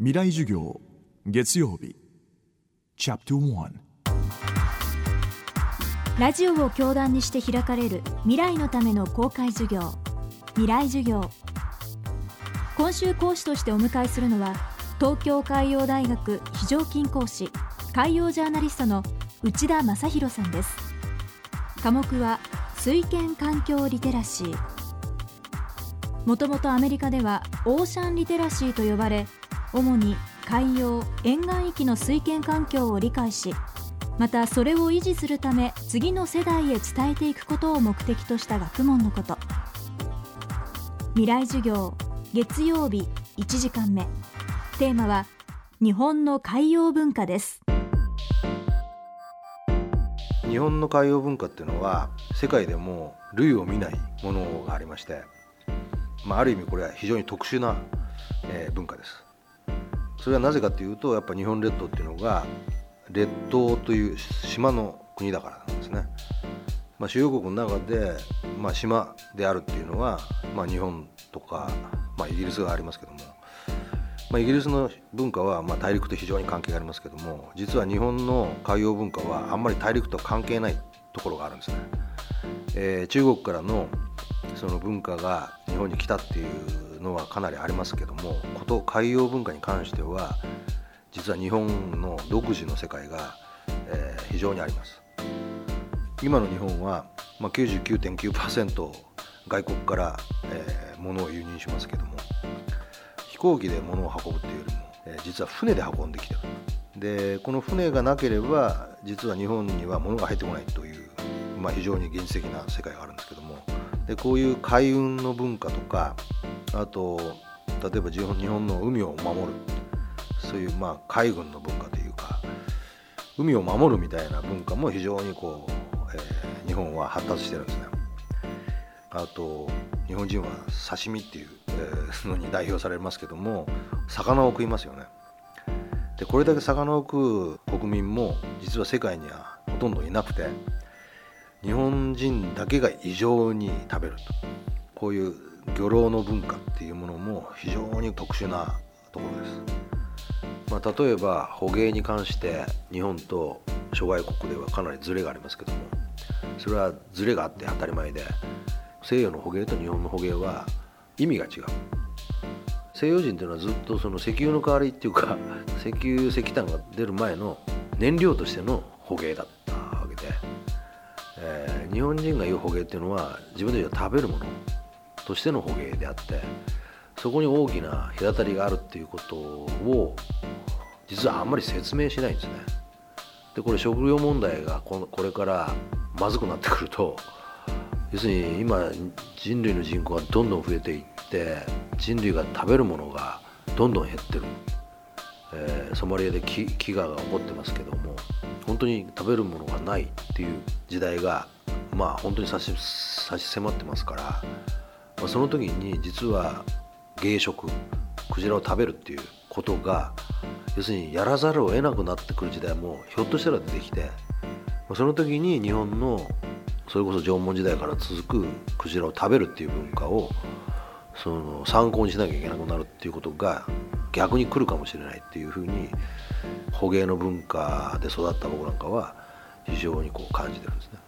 未来授業月曜日。チャプト1ラジオを教壇にして開かれる未来のための公開授業。未来授業。今週講師としてお迎えするのは東京海洋大学非常勤講師海洋ジャーナリストの内田正弘さんです。科目は水権環境リテラシー。もともとアメリカではオーシャンリテラシーと呼ばれ主に海洋沿岸域の水権環境を理解しまたそれを維持するため次の世代へ伝えていくことを目的とした学問のこと。未来授業月曜日1時間目。テーマは日本の海洋文化です。日本の海洋文化っていうのは世界でも類を見ないものがありまして、まあ、ある意味これは非常に特殊な、えー、文化です。それはなぜかというとやっぱ日本列島っていうのが列島という島の国だからなんですね、まあ、主要国の中で、まあ、島であるっていうのは、まあ、日本とか、まあ、イギリスがありますけども、まあ、イギリスの文化はまあ大陸と非常に関係がありますけども実は日本の海洋文化はあんまり大陸とは関係ないところがあるんですね、えー、中国からのその文化が日本に来たっていうのはかなりありますけどもこと海洋文化に関しては実は日本の独自の世界が、えー、非常にあります。今の日本は、まあ、99.9%外国から、えー、物を輸入しますけども飛行機で物を運ぶっていうよりも、えー、実は船で運んできてる。でこの船がなければ実は日本には物が入ってこないという、まあ、非常に現実的な世界があるんですけどもでこういう海運の文化とかあと例えば日本の海を守るそういうまあ海軍の文化というか海を守るみたいな文化も非常にこう、えー、日本は発達してるんですね。あと日本人は刺身っていう、えー、のに代表されますけども魚を食いますよね。でこれだけ魚を食う国民も実は世界にはほとんどいなくて日本人だけが異常に食べるとこういう漁労の文化っていうものも非常に特殊なところです、まあ、例えば捕鯨に関して日本と諸外国ではかなりズレがありますけどもそれはズレがあって当たり前で西洋の捕鯨と日本の捕鯨は意味が違う。西洋人っていうのはずっとその石油の代わりっていうか 石油石炭が出る前の燃料としての捕鯨だったわけでえー、日本人が言う捕鯨っていうのは自分たちが食べるもの。としての捕鯨であってそこに大きな隔たりがあるっていうことを実はあんまり説明しないんですね。でこれ食料問題がこれからまずくなってくると要するに今人類の人口がどんどん増えていって人類が食べるものがどんどん減ってる、えー、ソマリアで飢餓が起こってますけども本当に食べるものがないっていう時代がまあ本当に差し迫ってますから、その時に実は芸食クジラを食べるっていうことが要するにやらざるを得なくなってくる時代もひょっとしたら出てきてその時に日本のそれこそ縄文時代から続くクジラを食べるっていう文化をその参考にしなきゃいけなくなるっていうことが逆に来るかもしれないっていうふうに捕鯨の文化で育った僕なんかは非常にこう感じてるんですね。